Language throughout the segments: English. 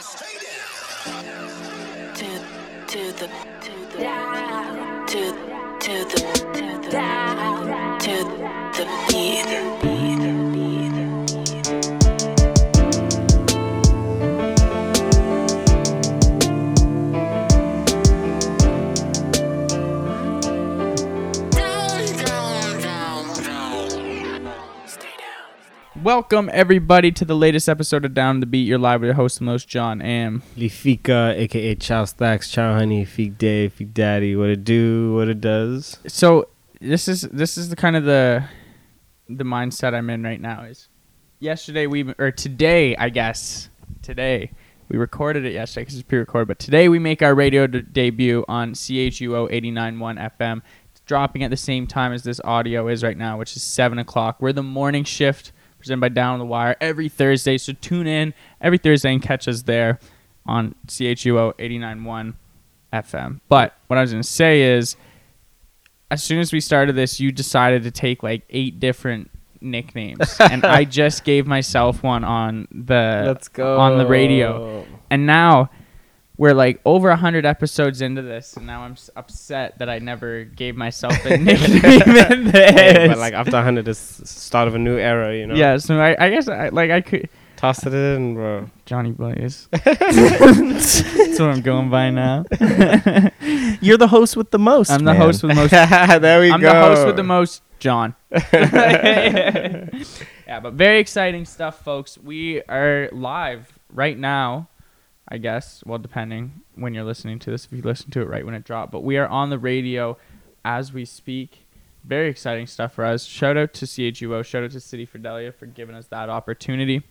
to to the to the to to the to the to the beat. Welcome everybody to the latest episode of Down the Beat. You're live with your host, most John Am. Lifika, aka Chow Stacks, Chow Honey, Feek Day, Feek Daddy, what it do, what it does. So this is this is the kind of the the mindset I'm in right now. Is yesterday we or today I guess today we recorded it yesterday because it's pre-recorded, but today we make our radio de- debut on CHUO 89.1 FM. It's dropping at the same time as this audio is right now, which is seven o'clock. We're the morning shift presented by Down the Wire every Thursday. So tune in every Thursday and catch us there on CHUO 89.1 FM. But what I was going to say is, as soon as we started this, you decided to take like eight different nicknames, and I just gave myself one on the Let's go. on the radio. and now we're like over a hundred episodes into this, and now I'm s- upset that I never gave myself a nickname in this. Hey, but like after 100 is start of a new era, you know? yeah, so I, I guess I like I could Toss it in, bro. Johnny Blaze. That's what I'm going by now. You're the host with the most. I'm the man. host with most. there we I'm go. the host with the most, John. yeah, but very exciting stuff, folks. We are live right now, I guess. Well, depending when you're listening to this, if you listen to it right when it dropped. But we are on the radio as we speak. Very exciting stuff for us. Shout out to CHUO. Shout out to City Fidelia for giving us that opportunity.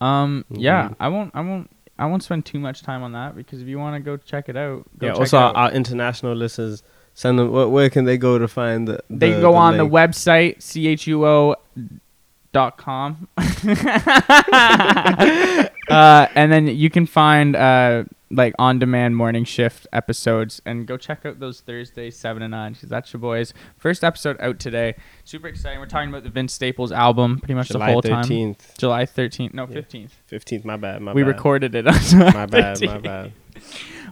Um, yeah, I won't, I won't, I won't spend too much time on that because if you want to go check it out, go Yeah, check also out. our international listeners, send them, where, where can they go to find the. They the- can go the on the link? Website chuo.com. uh, and then you can find uh, like on demand morning shift episodes and go check out those Thursdays 7 and 9 because that's your boys. First episode out today. Super exciting. We're talking about the Vince Staples album pretty much July the whole time. 13th. July 13th. No, Yeah. 15th. 15th, my bad, my we bad. recorded it My bad, my bad.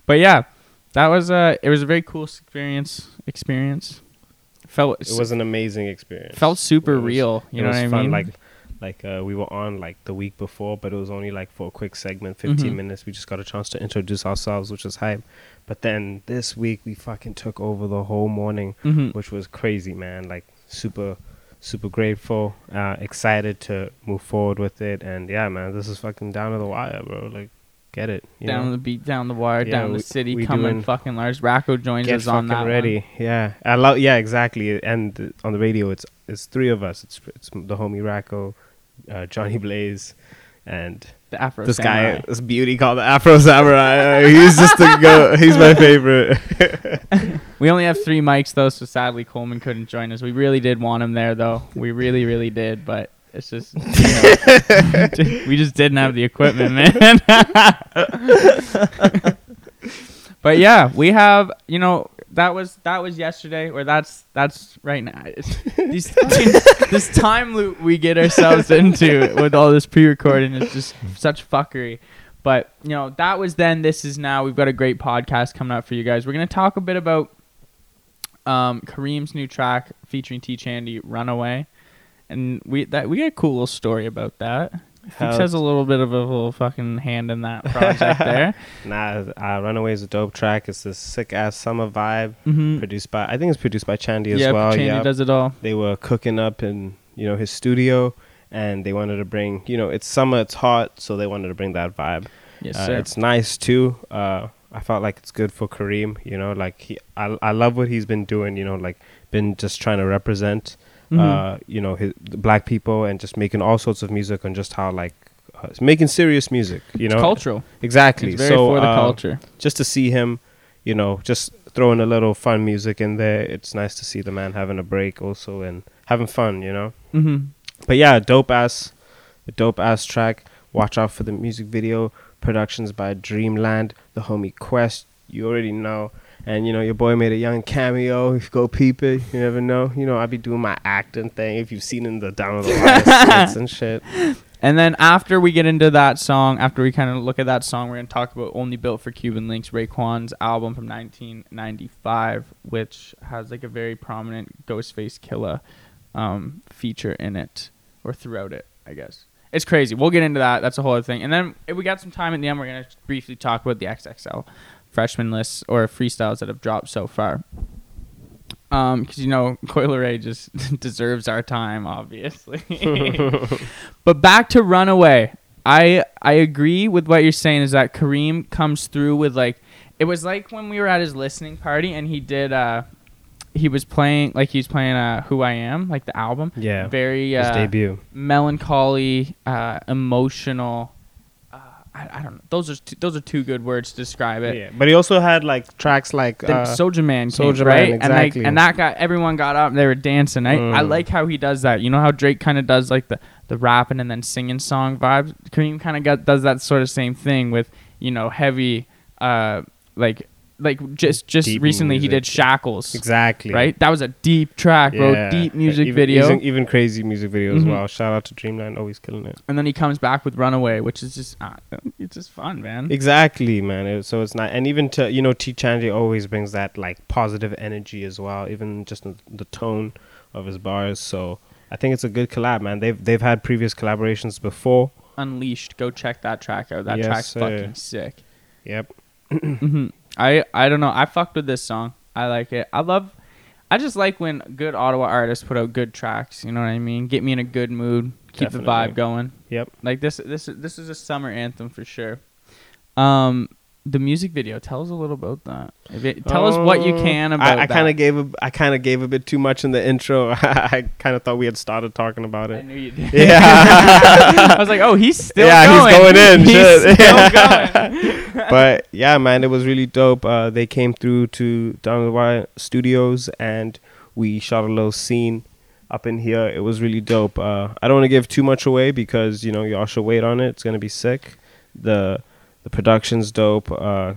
But yeah, that was uh it was a very cool experience experience. Felt It was an amazing experience. felt super was- real. You it know was what I fun. mean? Like, like uh, we were on like the week before, but it was only like for a quick segment, 15 Mhm. minutes. We just got a chance to introduce ourselves, which was hype. But then this week we fucking took over the whole morning, Mhm. which was crazy, man. Like super, super grateful, uh, excited to move forward with it, and yeah, man, this is fucking down to the wire, bro. Like, get it, down know? the beat, down the wire, Yeah, down the city, coming fucking large. Racco joins us on that ready. one. Yeah, I love. Yeah, exactly. And th- on the radio, it's it's three of us. It's it's the homie Racco, uh, Johnny Blaze, and The Afro this Samurai. guy, this beauty called the Afro Samurai. Uh, he's just a go. He's my favorite. We only have three mics though, so sadly Coleman couldn't join us. We really did want him there though. We really, really did, but it's just you know, we just didn't have the equipment, man. but yeah, we have you know that was that was yesterday, or that's that's right now. These this time loop we get ourselves into with all this pre-recording is just such fuckery. But you know that was then. This is now. We've got a great podcast coming up for you guys. We're gonna talk a bit about um, Kareem's new track featuring T Chandy, "Runaway," and we that we got a cool little story about that. How- has a little bit of a little fucking hand in that project there. nah, uh, Runaway is a dope track. It's a sick ass summer vibe. Mm-hmm. Produced by, I think it's produced by Chandy as yeah, well. Chandy yeah, does it all. they were cooking up in you know his studio and they wanted to bring you know it's summer it's hot so they wanted to bring that vibe Yes, uh, sir. it's nice too uh i felt like it's good for kareem you know like he i, I love what he's been doing you know like been just trying to represent Mhm. uh you know his black people and just making all sorts of music and just how like uh, making serious music you It's know cultural. exactly It's very so for the uh, culture. just to see him, you know, just throwing a little fun music in there. It's nice to see the man having a break also and having fun, you know. Mm-hmm. But yeah, dope ass, a dope ass track. Watch out for the music video. Productions by Dreamland, the homie Quest. You already know. And you know, your boy made a young cameo. If you go peep it, you never know. You know, I be doing my acting thing. If you've seen in the down of the line and shit. And then after we get into that song, after we kind of look at that song, we're gonna talk about "Only Built for Cuban Links," Raekwon's album from 1995, which has like a very prominent Ghostface Killa um, feature in it or throughout it, I guess. It's crazy. We'll get into that. That's a whole other thing. And then if we got some time at the end, we're gonna briefly talk about the XXL freshman lists or freestyles that have dropped so far. Um, because you know, Coi Leray just deserves our time, obviously. but back to Runaway. I I agree with what you're saying. Is that Kareem comes through with like it was like when we were at his listening party and he did uh he was playing like he was playing uh Who I Am like the album. Yeah. Very uh, debut. melancholy, uh, emotional. I, I don't know. Those are two, those are two good words to describe it. Yeah. But he also had like tracks like uh, Soldier Man, came, Soulja Man, right? And exactly. like, and that got everyone got up. They were dancing. I, I Mm. like how he does that. You know how Drake kind of does like the the rapping and then singing song vibes. Kareem kind of does that sort of same thing with you know heavy, uh, like like just just Deep recently he did Shackles. exactly Right, that was a deep track, bro. Deep music even, video. Even, even crazy music video as Mhm. well. Shout out to Dreamland, always killing it. and then he comes back with Runaway, which is just uh, it's just fun, man. Exactly, man. It- so it's not, and even to you know, T Chandy always brings that like positive energy as well, even just in the tone of his bars. So I think it's a good collab, man. They've they've had previous collaborations before. Unleashed, go check that track out. That Yes, track's sir. fucking sick. Yep. hmm I I don't know. I fucked with this song. I like it. I love. I just like when good Ottawa artists put out good tracks. You know what I mean? Get me in a good mood. Keep the vibe going. Yep. Like this. This this is a summer anthem for sure. Um, the music video. Tell us a little about that. If it, tell us what you Uh, can about I, I kind of gave a, I kind of gave a bit too much in the intro. I kind of thought we had started talking about I it. knew you did. Yeah. I was like, oh, he's still Yeah, he's going. going in, He's still going. but yeah, man, it was really dope. Uh, they came through to Down the Wire Studios and we shot a little scene up in here. It was really dope. Uh, I don't want to give too much away because you know y'all should wait on it. It's gonna be sick. The the production's dope. Uh,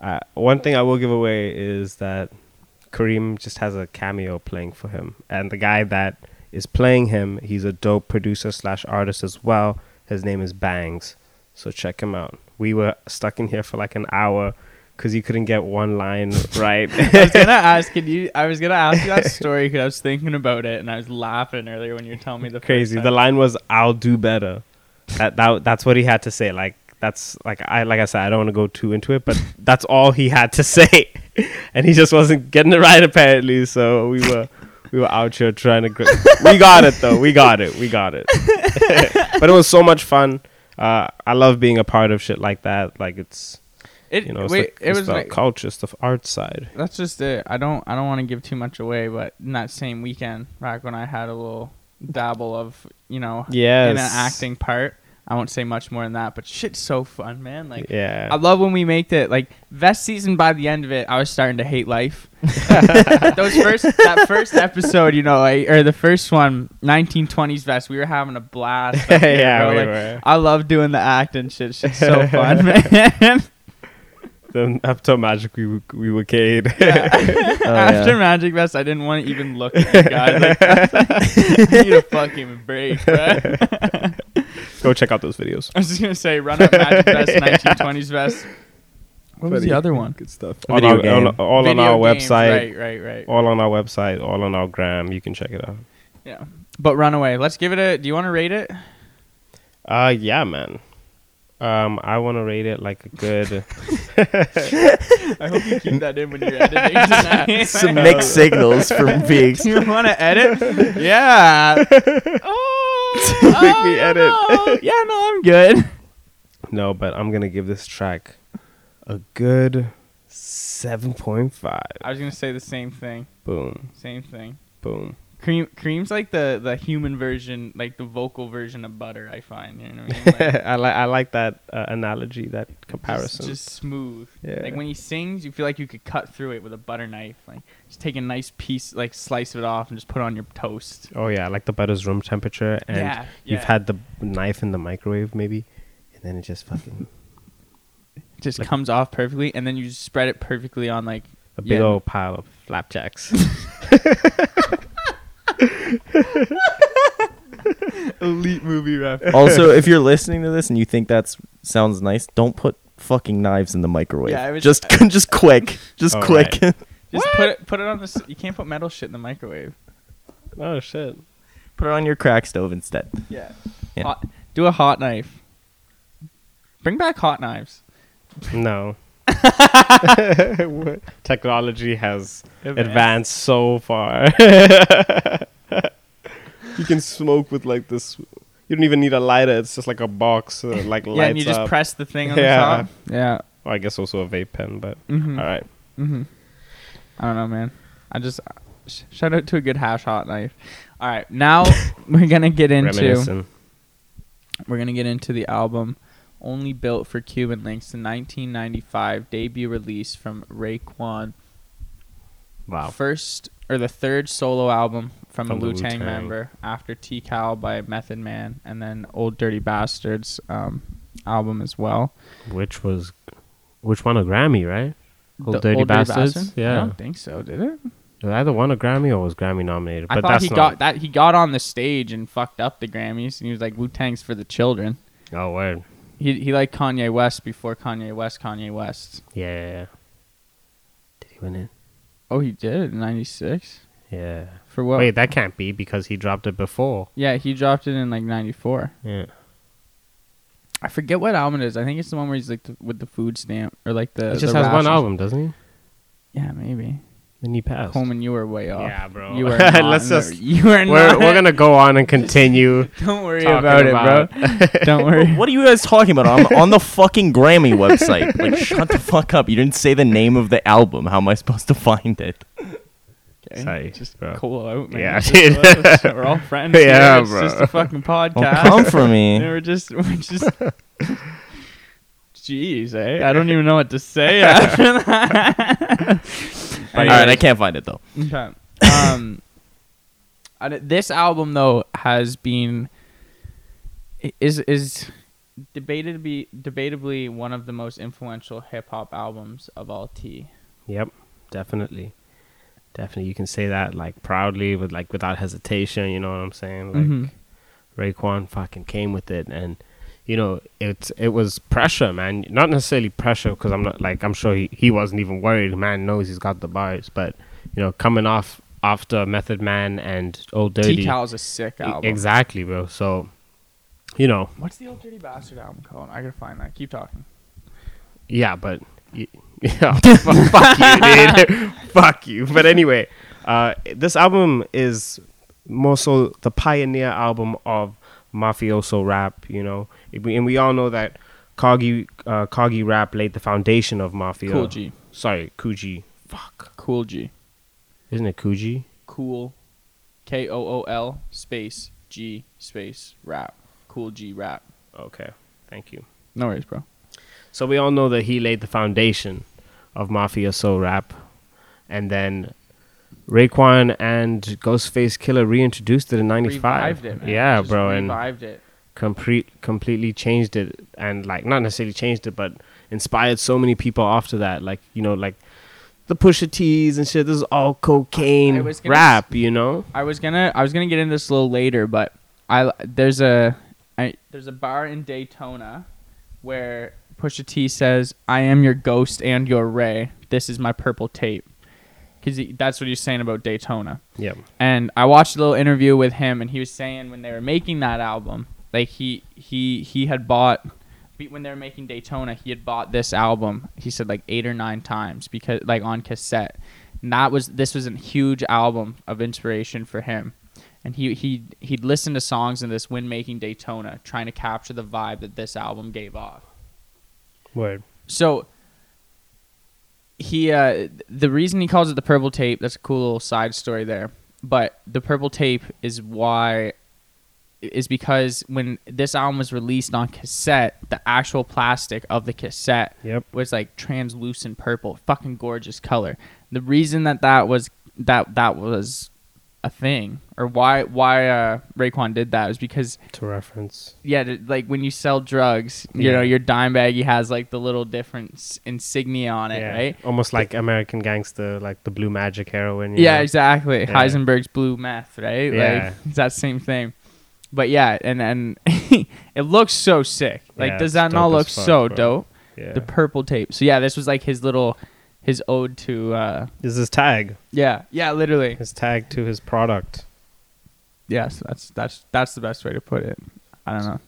I, one thing I will give away is that Kareem just has a cameo playing for him, and the guy that is playing him, he's a dope producer slash artist as well. His name is Bangs, so check him out. We were stuck in here for like an hour because he couldn't get one line right. I was gonna ask, can you? I was gonna ask you that story because I was thinking about it and I was laughing earlier when you were telling me the Crazy. The line was "I'll do better." That that that's what he had to say. Like that's like I like I said, I don't want to go too into it, but that's all he had to say, and he just wasn't getting it right apparently. So we were we were out here trying to. Gr- we got it though. We got it. We got it. but it was so much fun. Uh, I love being a part of shit like that. Like it's It, you know, it's, wait, it was the like culture, it's the art side. that's just it. I don't I don't want to give too much away, but in that same weekend, back when I had a little dabble of you know Yes. in an acting part, I won't say much more than that. But shit's so fun, man. Like yeah. I love when we make it like vest season. By the end of it, I was starting to hate life. Those first that first episode, you know, like, or the first one, 1920s vest. We were having a blast. up yeah, bro. we Like, were. I love doing the acting shit. Shit's so fun, man. Then after Magic, we we were Cade. Oh, after Magic Vest, I didn't want to even look at you guys. Like, I need a fucking break, bro. Go check out those videos. I was just gonna say, run up Magic Vest, 1920s vest. What was Funny. the other one? Good stuff. Video All, on, game. all, all on Video our games, website. Right, right, right. All on our website. All on our gram. You can check it out. Yeah. But Runaway, let's give it a. Do you want to rate it? Uh, yeah, man. Um, I want to rate it like a good. I hope you keep that in when you're editing tonight. Some mixed signals from Biggs. you want to edit? Yeah. Oh, Make me oh, edit. no. Yeah, no, I'm good. no, but I'm gonna give this track a good seven point five. I was gonna say the same thing. Boom, Same thing. boom. Cream, cream's like the the human version, like the vocal version of butter. I find. You know what I mean? Like, I like I like that uh, analogy, that comparison. Just, just smooth. Yeah. Like when he sings, you feel like you could cut through it with a butter knife. Like just take a nice piece, like slice it off, and just put it on your toast. oh yeah, like the butter's room temperature, and yeah, you've yeah. had the knife in the microwave maybe, and then it just fucking just like- comes off perfectly, and then you just spread it perfectly on like a big Yeah. old pile of flapjacks. Elite movie reference. Also, if you're listening to this and you think that sounds nice, don't put fucking knives in the microwave. Yeah, I was- just just quick, just All quick. right. Just put it put it on the. You can't put metal shit in the microwave. Oh shit. put it on your crack stove instead. Yeah. Yeah. Hot, do a hot knife. Bring back hot knives. No. Technology has advanced so far. you can smoke with like this. You don't even need a lighter. It's just like a box, uh, like Yeah, lights and you just up. press the thing on Yeah. the top. Yeah. Well, I guess also a vape pen, but Mm-hmm. all right. Mm-hmm. I don't know, man. I just sh- shout out to a good hash hot knife. All right, now we're gonna get into Reminiscing. we're gonna get into the album "Only Built for Cuban Links," the 1995 debut release from Raekwon. Wow. First or the third solo album from, From a Wu Tang member after Tical by Method Man, and then Old Dirty Bastards um, album as well. Which was, which won a Grammy, right? Old Dirty Old Bastards? Bastard? I Yeah. don't think so. Did it? It either won a Grammy or was Grammy nominated. I But thought that's he not. got that he got on the stage and fucked up the Grammys and he was like Wu Tang's for the children. Oh word. He he liked Kanye West before Kanye West Kanye West. Yeah. Did he win it? Oh, he did in '96 Yeah. For what? Wait, that can't be because he dropped it before. yeah, he dropped it in like '94. Yeah. I forget what album it is. I think it's the one where he's like the, with the food stamp or like the. He just the has one album, doesn't he? Yeah, maybe. Then he passed. Coleman, you were way off. Yeah, bro. You were. Not Let's in the- just- You were. We're not, we're gonna go on and continue. Don't worry about, about- it, bro. Don't worry. What are you guys talking about? I'm on the fucking Grammy website. Like, shut the fuck up. You didn't say the name of the album. How am I supposed to find it? Okay. Sorry, Just bro. cool out, man. Yeah, dude. just- we're all friends. Yeah, here. It's bro. just a fucking podcast. Don't come for me. Yeah, we're just, we're just. Jeez, eh? I don't even know what to say after that. All right, I can't find it though. Okay. Um, I d- this album though has been is is debated to be debatably one of the most influential hip hop albums of all T. Yep, definitely, definitely. You can say that like proudly, with like without hesitation. You know what I'm saying? Like Mhm. Raekwon fucking came with it, and you know it it was pressure, man. Not necessarily pressure because I'm not like I'm sure he he wasn't even worried. Man knows he's got the bars, but you know coming off after Method Man and Old Dirty, Cal's a sick album. exactly, bro. So you know, What's the old Dirty Bastard album called? I gotta find that. Keep talking. Yeah, but yeah, fu- fuck you, dude. fuck you. But anyway, uh, this album is more so the pioneer album of mafioso rap. You know, and we all know that Kagi uh, Kagi rap laid the foundation of mafia. Kool G. Sorry, Kuji. Fuck, Kool G. isn't it Kuji? Cool. K O O L space G space rap. Kool G rap. Okay, thank you. No worries, bro. So we all know that he laid the foundation of Mafioso rap, and then Raekwon and Ghostface Killer reintroduced it in '95. Revived it. Yeah, Just bro, and Revived it. complete completely changed it, and like not necessarily changed it, but inspired so many people after that. Like you know, like the Pusha T's and shit. This is all cocaine gonna rap, you know. I was gonna I was gonna get into this a little later, but I there's a I, there's a bar in Daytona where Pusha T says, "I am your ghost and your ray. This is my purple tape," because that's what he's saying about Daytona. Yep. And I watched a little interview with him, and he was saying when they were making that album, like he he he had bought when they were making Daytona, he had bought this album. He said like eight or nine times because like on cassette. And that was this was a huge album of inspiration for him. And he he he'd listen to songs in this when making Daytona, trying to capture the vibe that this album gave off. Word. So he uh the reason he calls it the purple tape, that's a cool little side story there. But the purple tape is why is because when this album was released on cassette, the actual plastic of the cassette Yep. was like translucent purple, fucking gorgeous color. The reason that that was that that was a thing or why why uh Raekwon did that was because To reference. yeah, th- like when you sell drugs, you Yeah. know, your dime baggie has like the little different insignia on it, right? Almost like American Gangster, like the Blue Magic heroin. you Yeah, know? exactly. Yeah. Heisenberg's blue meth, right? Yeah. Like it's that same thing. but yeah, and and it looks so sick. Like, Yeah, does that not look fuck, so bro. dope? Yeah. The purple tape. So yeah, this was like his little, his ode to. uh this is his tag. Yeah, yeah, literally. His tag to his product. Yes, that's that's that's the best way to put it. I don't know.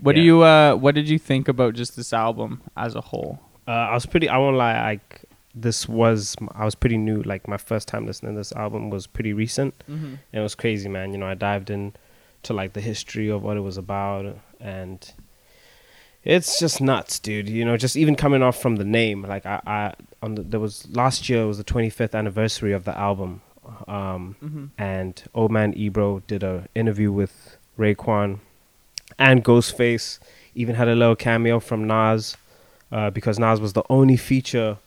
What do you uh what did you think about just this album as a whole? Uh, I was pretty. I won't lie. Like this was. I was pretty new. Like my first time listening to this album was pretty recent. Mm-hmm. And it was crazy, man. You know, I dived in to like the history of what it was about, and it's just nuts, dude. You know, just even coming off from the name, like I, I on the, there was last year was the 25th anniversary of the album, um, Mm-hmm. and Old Man Ebro did a interview with Raekwon and Ghostface. Even had a little cameo from Nas, uh, because Nas was the only feature,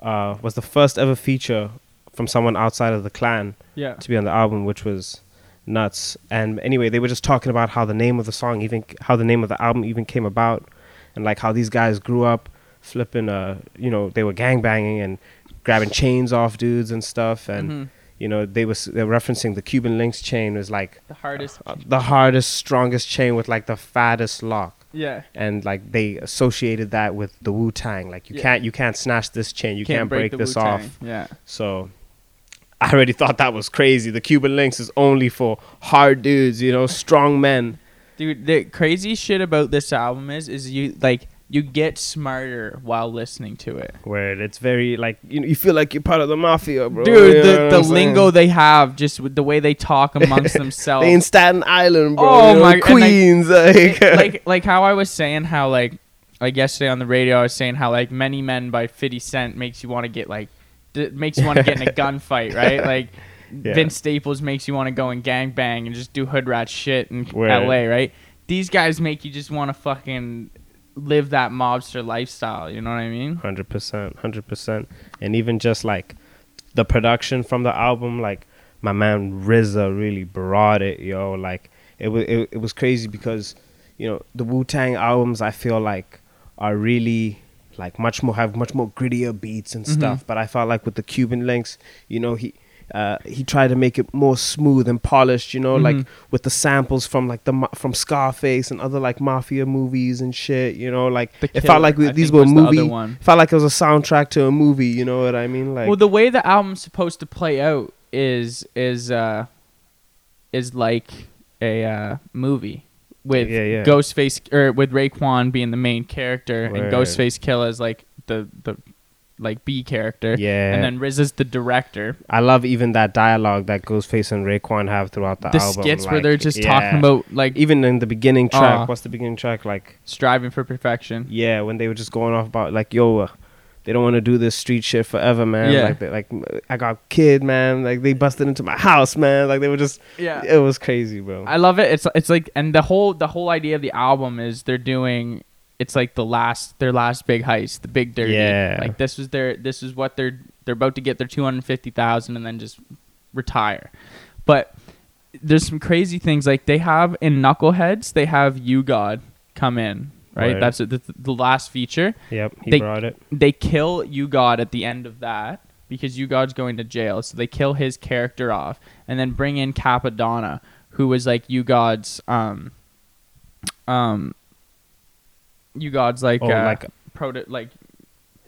uh, was the first ever feature from someone outside of the clan Yeah. to be on the album, which was nuts. And anyway, they were just talking about how the name of the song, even how the name of the album even came about, and like how these guys grew up flipping. Uh, you know, they were gang banging and grabbing chains off dudes and stuff, and Mhm. you know they was were referencing the Cuban links chain was like The hardest. uh, the hardest, strongest chain with like the fattest lock. yeah. And like they associated that with the Wu Tang, like you Yeah. can't you can't snatch this chain, you can't, break, the this Wu-Tang. off. Yeah. So I already thought that was crazy. The Cuban links is only for hard dudes, you know, strong men. Dude, the crazy shit about this album is is you like you get smarter while listening to it. Where it's very like you know, you feel like you're part of the mafia, bro. Dude, You the, the saying? lingo they have, just with the way they talk amongst themselves. They in Staten Island, bro. Oh you know, my- like, Queens, like, It- like like how I was saying how like like yesterday on the radio I was saying how like Many Men by 50 Cent makes you want to get like d- makes you want to get in a gunfight, right? Like Yeah. Vince Staples makes you want to go and gang bang and just do hood rat shit in Word. LA, right? These guys make you just want to fucking live that mobster lifestyle, you know what I mean? Hundred percent, hundred percent, and even just like the production from the album, like my man RZA really brought it, yo. Like it was, it, it was crazy because you know the Wu Tang albums, I feel like are really like much more have much more grittier beats and Mhm. stuff. But I felt like with the Cuban links, you know, he. Uh, he tried to make it more smooth and polished, you know, like Mhm. with the samples from like the from Scarface and other like mafia movies and shit, you know, like The it Killer, felt like we, these were the movie one. felt like it was a soundtrack to a movie. You know what I mean? Like, well, the way the album's supposed to play out is is uh is like a uh, movie with Yeah, yeah. Ghostface or with Raekwon being the main character Word. and Ghostface Killa is like the the like B character. Yeah. And then Riz is the director. I love even that dialogue that Ghostface and Raekwon have throughout the, The, album. skits where they're just yeah. talking about like even in the beginning track. Aw. what's the beginning track like? striving for perfection. Yeah, when they were just going off about like, yo, uh, they don't want to do this street shit forever, man. Yeah. Like, they, like I got kid, man. Like they busted into my house, man. Like they were just, Yeah. it was crazy, bro. I love it. It's it's like and the whole the whole idea of the album is they're doing it's like the last their last big heist, the big dirty. Yeah. Like this was their this is what they're they're about to get their two hundred fifty thousand and then just retire. But there's some crazy things like they have in Knuckleheads they have U-God come in right. Right. That's the, the last feature. yep, he they- brought it. They kill U-God at the end of that because U-God's going to jail, so they kill his character off and then bring in Cappadonna, who was like U-God's um um U-God's like Oh, uh, like proto like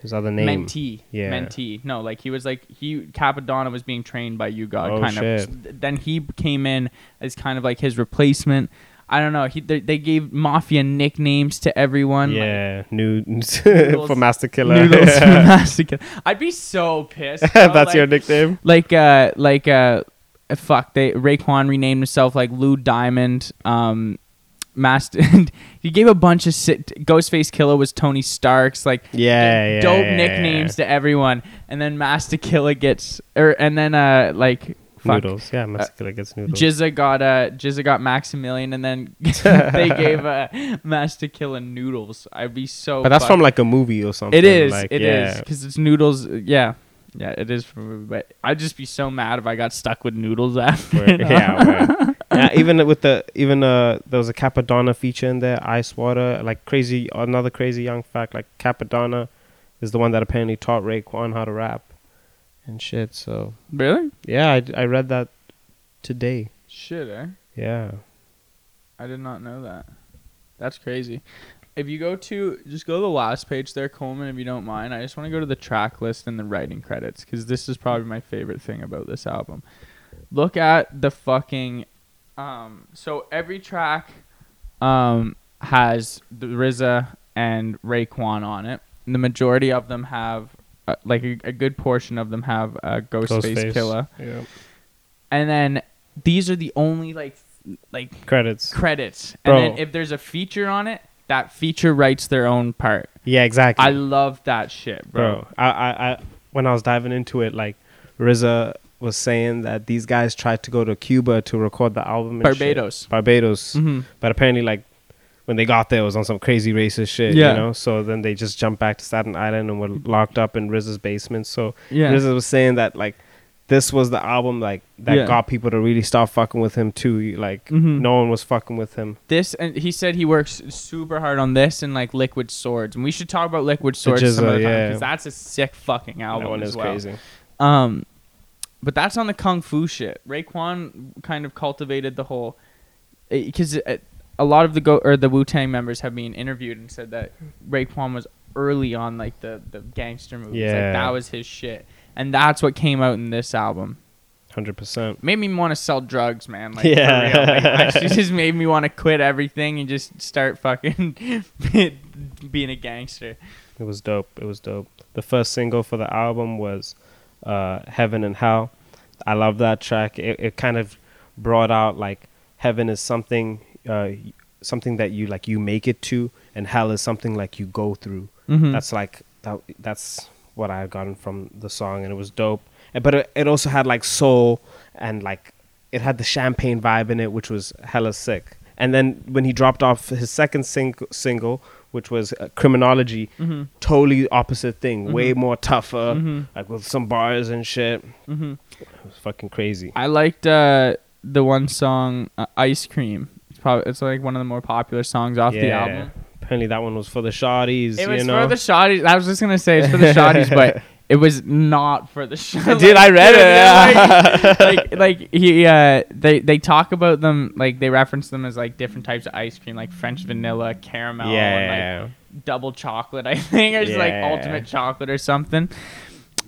his other name. mentee. Yeah. Mentee. No, like he was like he Cappadonna was being trained by U-God Oh, kind shit. of. Then he came in as kind of like his replacement. I don't know. He they, they gave mafia nicknames to everyone. Yeah, nudes Noodles- for Masta Killa. Noodles from Massacre. I'd be so pissed. That's like, your nickname. like uh like uh fuck they Raekwon renamed himself like Lou Diamond um Master he gave a bunch of sit Ghostface Killer was Tony Starks like Yeah, yeah. dope yeah, nicknames to everyone and then Masta Killa gets or and then uh like fuck Noodles. Yeah, Masta Killa gets noodles. GZA got uh GZA got Maximilian and then they gave uh Masta Killa noodles. I'd be so but that's from like a movie or something. it is. Like, It is yeah. because it's noodles. Yeah, yeah, it is from a movie. But I'd just be so mad if I got stuck with noodles after. Where- yeah, yeah, even with the even uh there was a Cappadonna feature in there, Ice Water, like crazy another crazy young fact, like Cappadonna is the one that apparently taught Raekwon how to rap and shit. So really? yeah, I, I read that today. Shit, eh? Yeah. I did not know that. That's crazy. If you go to just go to the last page there, Coleman, if you don't mind. I just want to go to the track list and the writing credits because this is probably my favorite thing about this album. Look at the fucking. Um, so every track, um, has the RZA and Raekwon on it. And the majority of them have, uh, like a, a good portion of them have uh, Ghostface Ghostface. Killer. Yeah. And then these are the only like like Credits. credits. Bro. And then if there's a feature on it, that feature writes their own part. Yeah, exactly. I love that shit, bro. bro. I, I, I, when I was diving into it, like RZA was saying that these guys tried to go to Cuba to record the album. And shit. Barbados. Barbados. Mhm. But apparently, like when they got there, it was on some crazy racist shit. Yeah. You know. So then they just jumped back to Staten Island and were locked up in RZA's basement. So Yeah. RZA was saying that like this was the album like that Yeah. got people to really start fucking with him too. Like Mhm. no one was fucking with him. This and he said he works super hard on this and like Liquid Swords, and we should talk about Liquid Swords some other time because that's a sick fucking album that one as is well. crazy. Um, but that's on the kung fu shit. Raekwon kind of cultivated the whole eh, because eh, a lot of the go or the Wu Tang members have been interviewed and said that Raekwon was early on like the the gangster movies. Yeah. Like that was his shit, and that's what came out in this album. Hundred percent. Made me want to sell drugs, man. Like, Yeah. For real. Like, just made me want to quit everything and just start fucking being a gangster. It was dope. It was dope. The first single for the album was uh, "Heaven and Hell." I love that track. It, it kind of brought out like heaven is something, uh, something that you like you make it to, and hell is something like you go through. Mm-hmm. That's like that. That's what I gotten from the song, and it was dope. And- But it, it also had like soul and like it had the champagne vibe in it, which was hella sick. And then when he dropped off his second sing- single, which was uh, Criminology, mm-hmm. totally opposite thing, way Mhm. more tougher, Mhm. like with some bars and shit. Mm-hmm. It was fucking crazy. I liked uh, the one song uh, "Ice Cream." It's probably it's like one of the more popular songs off the album. Apparently that one was for the shotties. It you was know? for the shotties. I was just gonna say it's for the shotties, but it was not for the show. Dude, I read it, Like, like, like he, uh, they they talk about them like they reference them as like different types of ice cream, like French vanilla, caramel, and yeah. like double chocolate. I think or just like ultimate chocolate or something.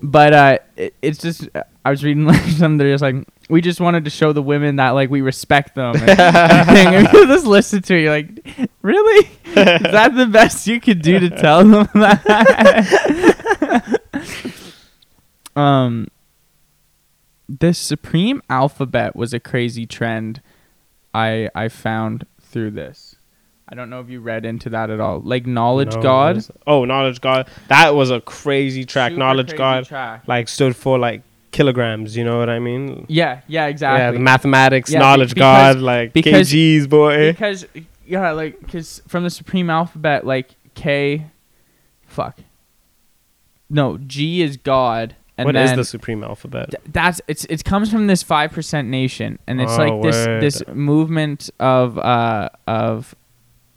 But uh, it, it's just I was reading like something. They're just like we just wanted to show the women that like we respect them. And, and just listen to it, you're like, really? Is that the best you could do to tell them that? um, this supreme alphabet was a crazy trend. I I found through this. I don't know if you read into that at all. Like knowledge No, god. was- Oh, knowledge god. That was a crazy track. Super knowledge crazy god track. like stood for like kilograms. You know what I mean? Yeah, yeah, exactly. Yeah, the mathematics, Yeah, knowledge because- god, like because- kgs boy. because yeah, like because from the supreme alphabet, like K, fuck. No, G is God, and What is the supreme alphabet? th- that's it's it comes from this five percent nation, and it's Oh, like this word. this movement of uh of.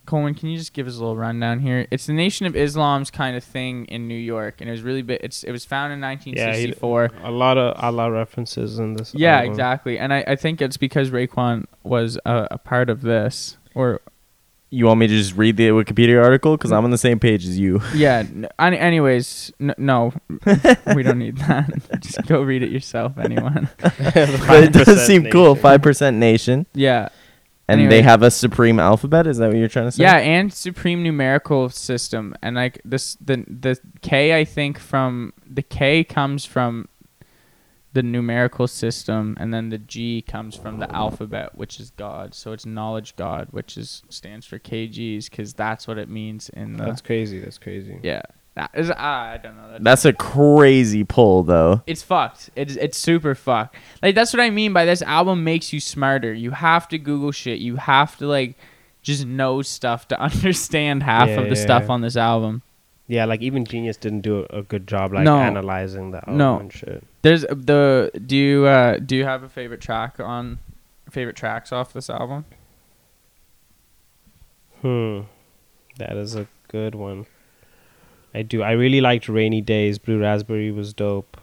Coleman, can you just give us a little rundown here? It's the Nation of Islam's kind of thing in New York, and it was really big. It's it was founded in 1964. Yeah, he- 1964. a lot of Allah references in this. Yeah, album. exactly, and I, I think it's because Raekwon was a, a part of this, or You want me to just read the Wikipedia article because I'm on the same page as you. Yeah. N- anyways, n- no, we don't need that. Just go read it yourself, anyone. but it does 5% seem cool. Five percent nation, Yeah. and Anyway. they have a supreme alphabet. Is that what you're trying to say? Yeah, and supreme numerical system, and like this, the the K, I think from the K comes from the numerical system, and then the G comes from the alphabet, which is God. So it's knowledge God, which is stands for KGs, because that's what it means in the. That's crazy. That's crazy. yeah. That is, ah, I don't know. That's That's a crazy pull, though. it's fucked. It's it's super fucked. Like that's what I mean by this album makes you smarter. You have to Google shit. You have to like just know stuff to understand half Yeah, of the yeah, stuff yeah. on this album. Yeah, like even Genius didn't do a, a good job like No. analyzing the album No. and shit. There's the do you uh do you have a favorite track on favorite tracks off this album? Hmm. That is a good one. I do. I really liked Rainy Days. Blue Raspberry was dope.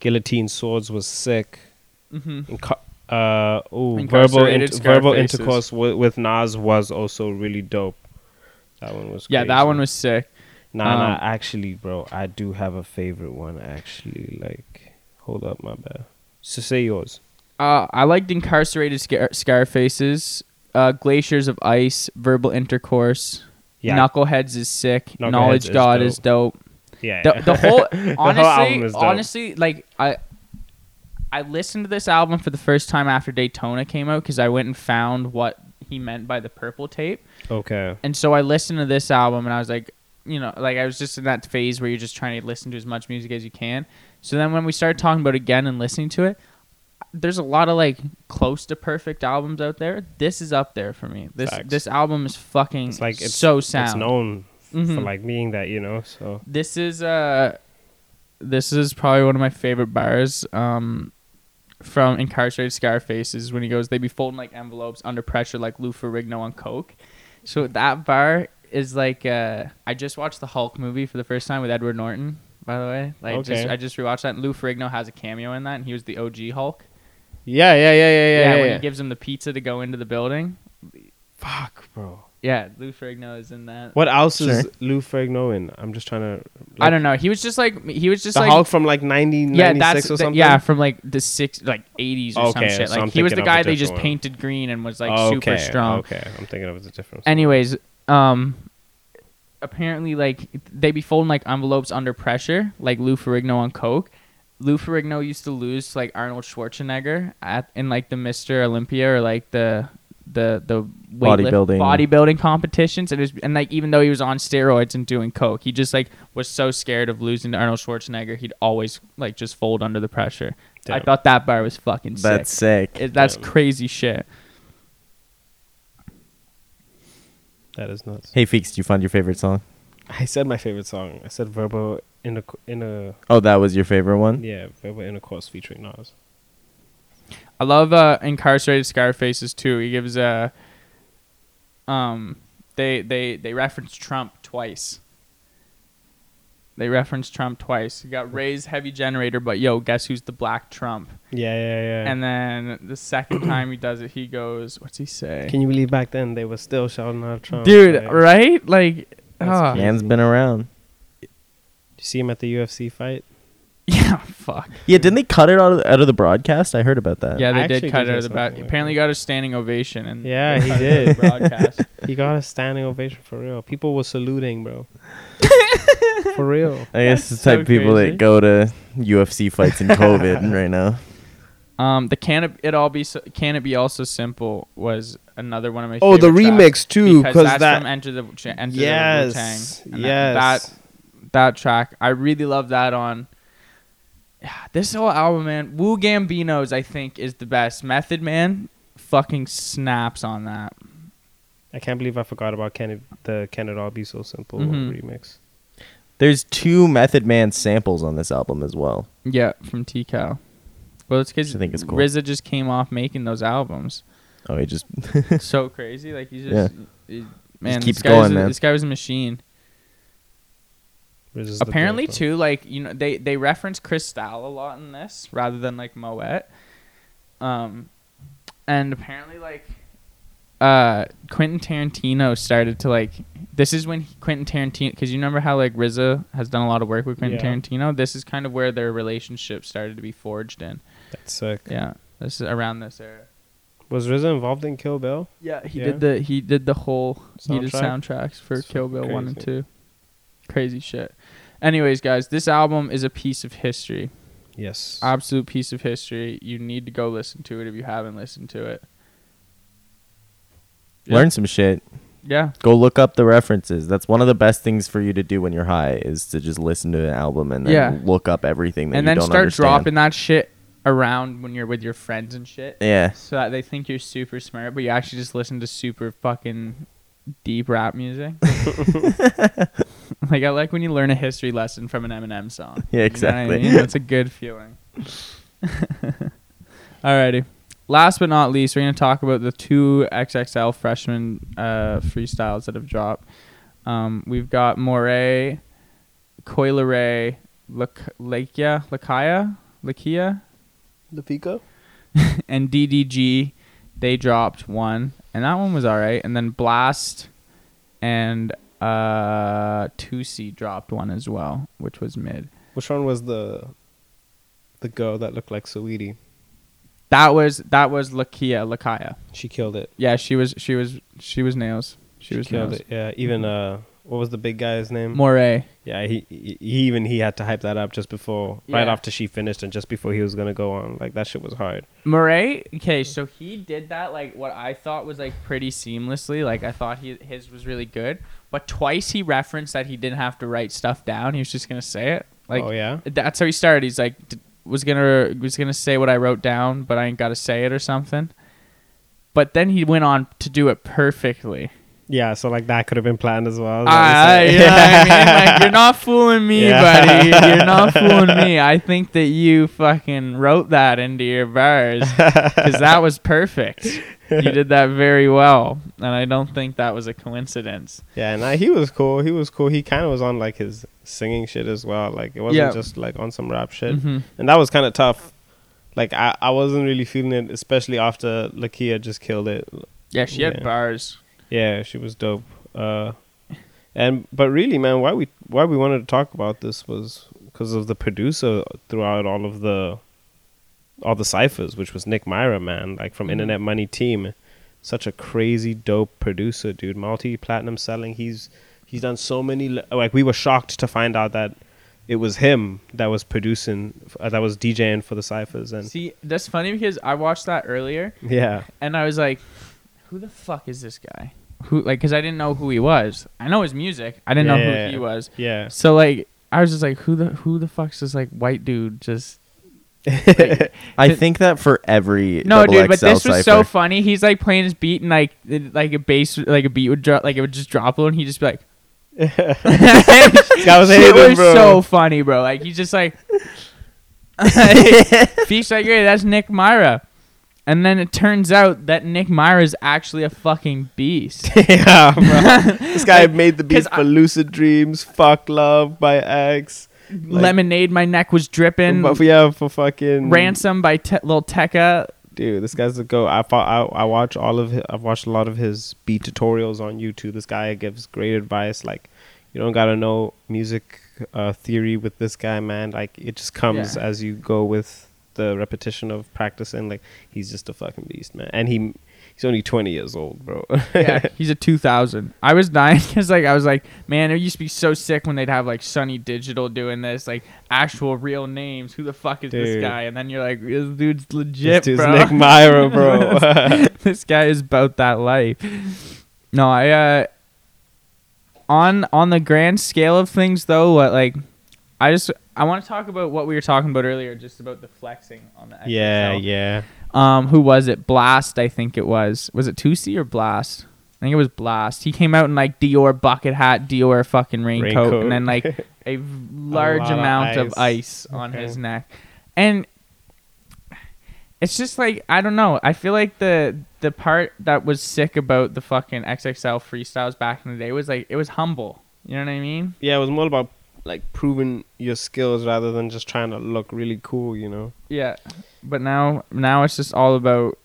Guillotine Swords was sick. Mm-hmm. Inca- Uh, ooh, verbal Incarcerated int- verbal Scarfaces. intercourse with, with Nas was also really dope. That one was. Yeah, that one was sick. Nah, nah. um, Actually, bro, I do have a favorite one. Actually, like, hold up, my bad. So say yours. Uh, I liked Incarcerated Scar- Scarfaces, uh, Glaciers of Ice, Verbal Intercourse. Yeah, Knuckleheads is sick. Knuckleheads Knowledge is God dope. is dope. yeah. The, the whole honestly, is dope. honestly, like I, I listened to this album for the first time after Daytona came out because I went and found what he meant by the purple tape, okay. and so I listened to this album and I was like, you know, like I was just in that phase where you're just trying to listen to as much music as you can. So then when we started talking about again and listening to it, there's a lot of like close to perfect albums out there. This is up there for me. This Facts. this album is fucking It's like it's so sound. It's known for Mhm. like being that, you know. So This is uh this is probably one of my favorite bars um from Incarcerated Scarfaces when he goes, They be folding like envelopes under pressure like Lou Ferrigno on Coke. So that bar is like uh I just watched the Hulk movie for the first time with Edward Norton, by the way. Like just I just rewatched that and Lou Ferrigno has a cameo in that and he was the OG Hulk. yeah, yeah, yeah, yeah, yeah. Yeah, yeah, when yeah. he gives him the pizza to go into the building. Fuck, bro. Yeah, Lou Ferrigno is in that. What else is Lou Ferrigno in? I'm just trying to. I don't know. He was just like he was just the like Hulk from like 90, yeah, 96 that's or the- something. yeah from like the six like eighties or Okay, some shit. so Like I'm he was the thinking of a guy they just one. painted green and was like okay, super strong. Okay, I'm thinking of a different. Anyways, um, apparently like they be folding like envelopes under pressure, like Lou Ferrigno on coke. Lou Ferrigno used to lose to like Arnold Schwarzenegger at in like the Mister Olympia or like the the the Bodybuilding. bodybuilding competitions and it was, and like even though he was on steroids and doing coke, he just like was so scared of losing to Arnold Schwarzenegger, he'd always like just fold under the pressure. I thought that bar was fucking sick. That's sick. It, that's Damn. crazy shit. That is nuts. Hey, Feeks, did you find your favorite song? I said my favorite song. I said verbal in a in a Oh, that was your favorite one? yeah verbal intercourse featuring Nas. I love uh, incarcerated Scarfaces too. He gives a um they they they reference Trump twice. They reference Trump twice. You got Ray's heavy generator, but yo, guess who's the black Trump? Yeah, yeah, yeah. And then the second time he does it, he goes, "What's he say?" Can you believe back then they were still shouting out Trump? Dude, right? right? Like, That's ah. Man's been around. Did you see him at the UFC fight? yeah, fuck. Yeah, didn't they cut it out of, out of the broadcast? I heard about that. Yeah, they I did actually cut did it out hear of the back. something like Apparently, that. got a standing ovation and Yeah, he cut it out of the did. broadcast. He got a standing ovation for real. People were saluting, bro. for real. I guess That's the type so of people crazy. that go to UFC fights in COVID right now. Um, the can it, it all be so, can it be also simple was another one of my Oh, the favorite tracks remix too, because because that's that from Enter the Ch- Enter yes, the Wu-Tang. And yes. that, that that track I really love that on. Yeah, this whole album, man. Wu Gambino's I think is the best. Method Man, fucking snaps on that. I can't believe I forgot about Can it, the Can It All Be So Simple Mhm. remix. There's two Method Man samples on this album as well. Yeah, from Tical. Well, it's because Which I think is cool. RZA just came off making those albums. Oh, he just so crazy. Like he just, he- man, keeps this guy going, a, man. This guy was a machine. Apparently, too, like you know, they they reference Cristal a lot in this rather than like Moet. Um, and apparently, like, uh, Quentin Tarantino started to like. This is when Quentin Tarantino, because you remember how like RZA has done a lot of work with Quentin Yeah. Tarantino. This is kind of where their relationship started to be forged in. That's sick. Yeah, this is around this era. Was RZA involved in Kill Bill? Yeah, he Yeah. did the he did the whole he did soundtracks for That's Kill Bill fucking one and two. Crazy shit. Anyways, guys, this album is a piece of history. Yes. Absolute piece of history. You need to go listen to it if you haven't listened to it. Yeah. learn some shit. Yeah. Go look up the references. That's one of the best things for you to do when you're high is to just listen to an album and then Yeah. look up everything that and you then don't start understand. dropping that shit around when you're with your friends and shit. Yeah. So that they think you're super smart, but you actually just listen to super fucking deep rap music. like I like when you learn a history lesson from an Eminem song. Yeah, You know I exactly. mean? That's a good feeling. Alrighty. Last but not least, we're gonna talk about the two XXL freshman uh, freestyles that have dropped. Um, we've got Morray, Coileray, Lakeyah, Lakeyah, Lakeyah, the Pico? and DDG, they dropped one, and that one was all right. And then Blxst and uh, Toosii dropped one as well, which was mid. Which one was the the girl that looked like Saweetie? That was that was Lakeyah Lakeyah. She killed it. Yeah, she was she was she was nails. She, was killed nails. it. Yeah. Even uh, what was the big guy's name? Morray. Yeah, he, he even he had to hype that up just before, right after she finished, and just before he was gonna go on. Like that shit was hard. Morray, okay, so he did that like what I thought was like pretty seamlessly. Like I thought he his was really good, but twice he referenced that he didn't have to write stuff down. He was just gonna say it. Like oh yeah. that's how he started. He's like d- was gonna was gonna say what I wrote down, but I ain't got to say it or something. But then he went on to do it perfectly. Yeah, so like that could have been planned as well. Ah, you're know I mean? Like, you're not fooling me, Yeah. buddy. You're not fooling me. I think that you fucking wrote that into your bars because that was perfect. You did that very well, and I don't think that was a coincidence. Yeah, nah, he was cool. He was cool. He kind of was on like his singing shit as well. Like it wasn't Yeah. just like on some rap shit, Mhm. and that was kind of tough. Like I, I wasn't really feeling it, especially after Lakeyah just killed it. Yeah, she had bars. Yeah, she was dope. Uh, and but really, man, why we why we wanted to talk about this was because of the producer throughout all of the all the ciphers, which was Nick Mira, man, like from Mhm. Internet Money Team. Such a crazy dope producer, dude. Multi platinum selling. He's he's done so many. Like we were shocked to find out that it was him that was producing, uh, that was DJing for the ciphers, and See, that's funny because I watched that earlier, yeah, and I was like, "Who the fuck is this guy?" Who like? Because I didn't know who he was. I know his music. I didn't know Yeah. who he was. yeah. So like, I was just like, "Who the who the fuck's this like white dude?" Just I think that for every No, double dude, but XL this was so cipher- funny. He's like playing his beat and like it- like a bass, like a beat would drop, like it would just drop low, and he'd just be like, guy was Shit hating, was bro. so funny, bro. Like he's just like, Feast like, hey, that's Nick Mira. And then it turns out that Nick Mira is actually a fucking beast. yeah, bro. This guy Like, made the beat I- for Lucid Dreams, Fuck Love by X. Lemonade, my neck was dripping. But yeah, for fucking Ransom by Te- Lil Tecca. Dude, this guy's a go. I, I I watch all of his, I've watched a lot of his beat tutorials on YouTube. This guy gives great advice. Like, you don't gotta know music uh, theory with this guy, man. Like, it just comes Yeah. as you go with the repetition of practicing. Like, he's just a fucking beast, man. And he he's only twenty years old, bro. yeah, he's a 2000. I was dying because like I was like, man, it used to be so sick when they'd have like Sonny Digital doing this, like actual real names. Who the fuck is this guy? And then you're like, this dude's this legit, dude's bro. Nick Mira, bro. this guy is about that life. No, I uh on on the grand scale of things though, what like I just I want to talk about what we were talking about earlier, just about the flexing on the XXL. yeah, yeah. Um, who was it? Blxst, I think it was. Was it Toosii or Blxst? I think it was Blxst. He came out in like Dior bucket hat, Dior fucking raincoat, Raincoat. and then like a large of amount of ice. ice on Okay. his neck. And it's just like I don't know. I feel like the the part that was sick about the fucking XXL freestyles back in the day was like it was humble. You know what I mean? yeah, it was more about like proving your skills rather than just trying to look really cool, you know. Yeah. But now now it's just all about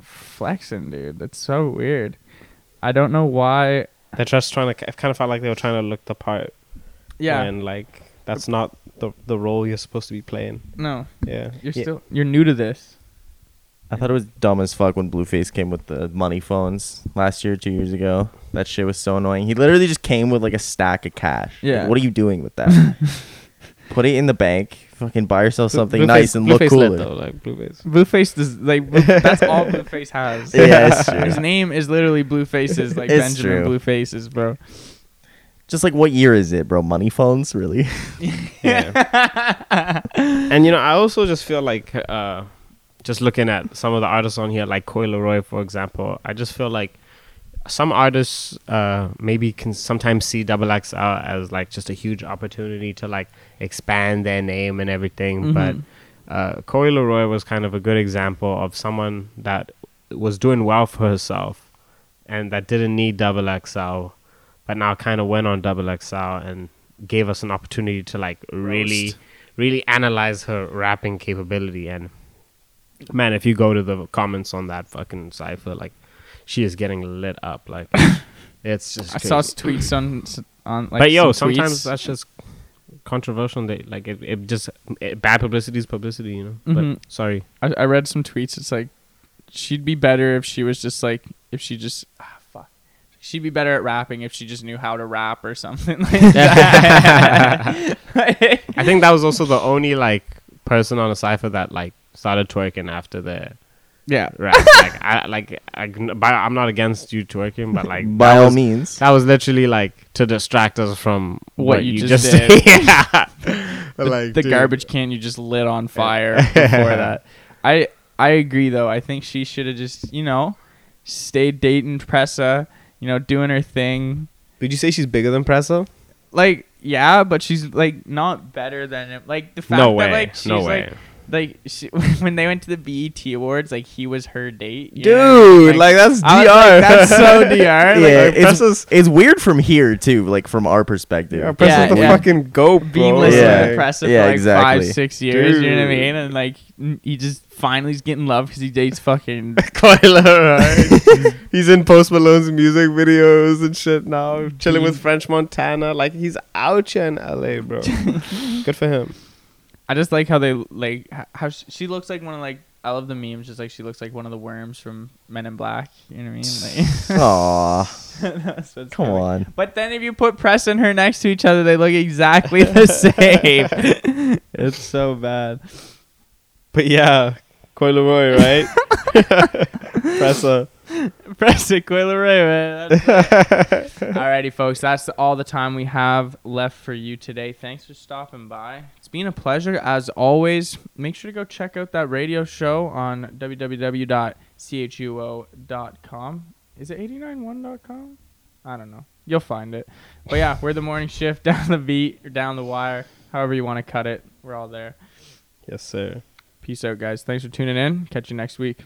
flexing, dude. That's so weird. I don't know why. They're just trying to. It kind of felt like they were trying to look the part. Yeah. and like that's not the the role you're supposed to be playing. No. Yeah, You're Yeah. still you're new to this. I thought it was dumb as fuck when Blueface came with the money phones last year, two years ago. That shit was so annoying. He literally just came with like a stack of cash. Like, Yeah. what are you doing with that? Put it in the bank. Fucking buy yourself something Blueface- nice and look Blueface cooler. lit, though, like Blueface. Blueface does like Blue- that's all Blueface has. Yeah, it's true. His name is literally Bluefaces, like It's Benjamin true. Bluefaces, bro. Just like what year is it, bro? Money phones, really? Yeah. and you know, I also just feel like uh, just looking at some of the artists on here, like Coi Leray, for example. I just feel like some artists uh, maybe can sometimes see Double XL as like just a huge opportunity to like expand their name and everything, but. Mhm. uh, Leroy was kind of a good example of someone that was doing well for herself and that didn't need double XL, but now kind of went on double XL and gave us an opportunity to like really, Roast. really analyze her rapping capability. And Man, if you go to the comments on that fucking cipher, like she is getting lit up. Like it's just. I saw tweets on on like but yo, some sometimes tweets. that's just controversial. They like it. it just it, bad publicity is publicity, you know. Mhm. But sorry, I, I read some tweets. It's like she'd be better if she was just like if she just ah, fuck. She'd be better at rapping if she just knew how to rap or something like that. I think that was also the only like person on the cipher that like started twerking after the yeah. rap. like I like I, but I'm not against you twerking, but like By all was, means. that was literally like to distract us from What what, you you, just just, did. yeah. The, like the dude. garbage can you just lit on fire before that. I I agree though. I think she should have just you know stayed dating Pressa. You know, doing her thing. Would you say she's bigger than Pressa? Like yeah, but she's like not better than him. Like the fact No that way. like she's no way. like she, when they went to the BET Awards, like he was her date. Dude, know what I mean? like, that's I DR. like, that's so DR. yeah, Like, like, it's, Pressa's- it's weird from here too, like from our perspective. Yeah, Pressa's Yeah, the yeah. fucking goat, bro. being Yeah. listening Like, to Pressa Yeah, for like exactly. five, six years. You know what I mean? And like he just finally is getting love because he dates fucking. Coiler, right? he's in Post Malone's music videos and shit now, chilling with French Montana. Like he's out here in LA, bro. Good for him. I just like how they like how she, she looks like one of like I love the memes. Just like she looks like one of the worms from Men in Black. You know what I mean? Like, Aw, that's what's come funny. on. But then if you put Press and her next to each other, they look exactly the same. it's so bad. But yeah, Coi Leray, right? Pressa. Press it, Coi Leray, man. Alrighty, folks. That's all the time we have left for you today. Thanks for stopping by. It's been a pleasure as always. Make sure to go check out that radio show on www.chuo.com. Is it 891.com? I don't know. You'll find it. But yeah, we're the morning shift down the beat or down the wire, however you want to cut it. We're all there. Yes, sir. Peace out, guys. Thanks for tuning in. Catch you next week.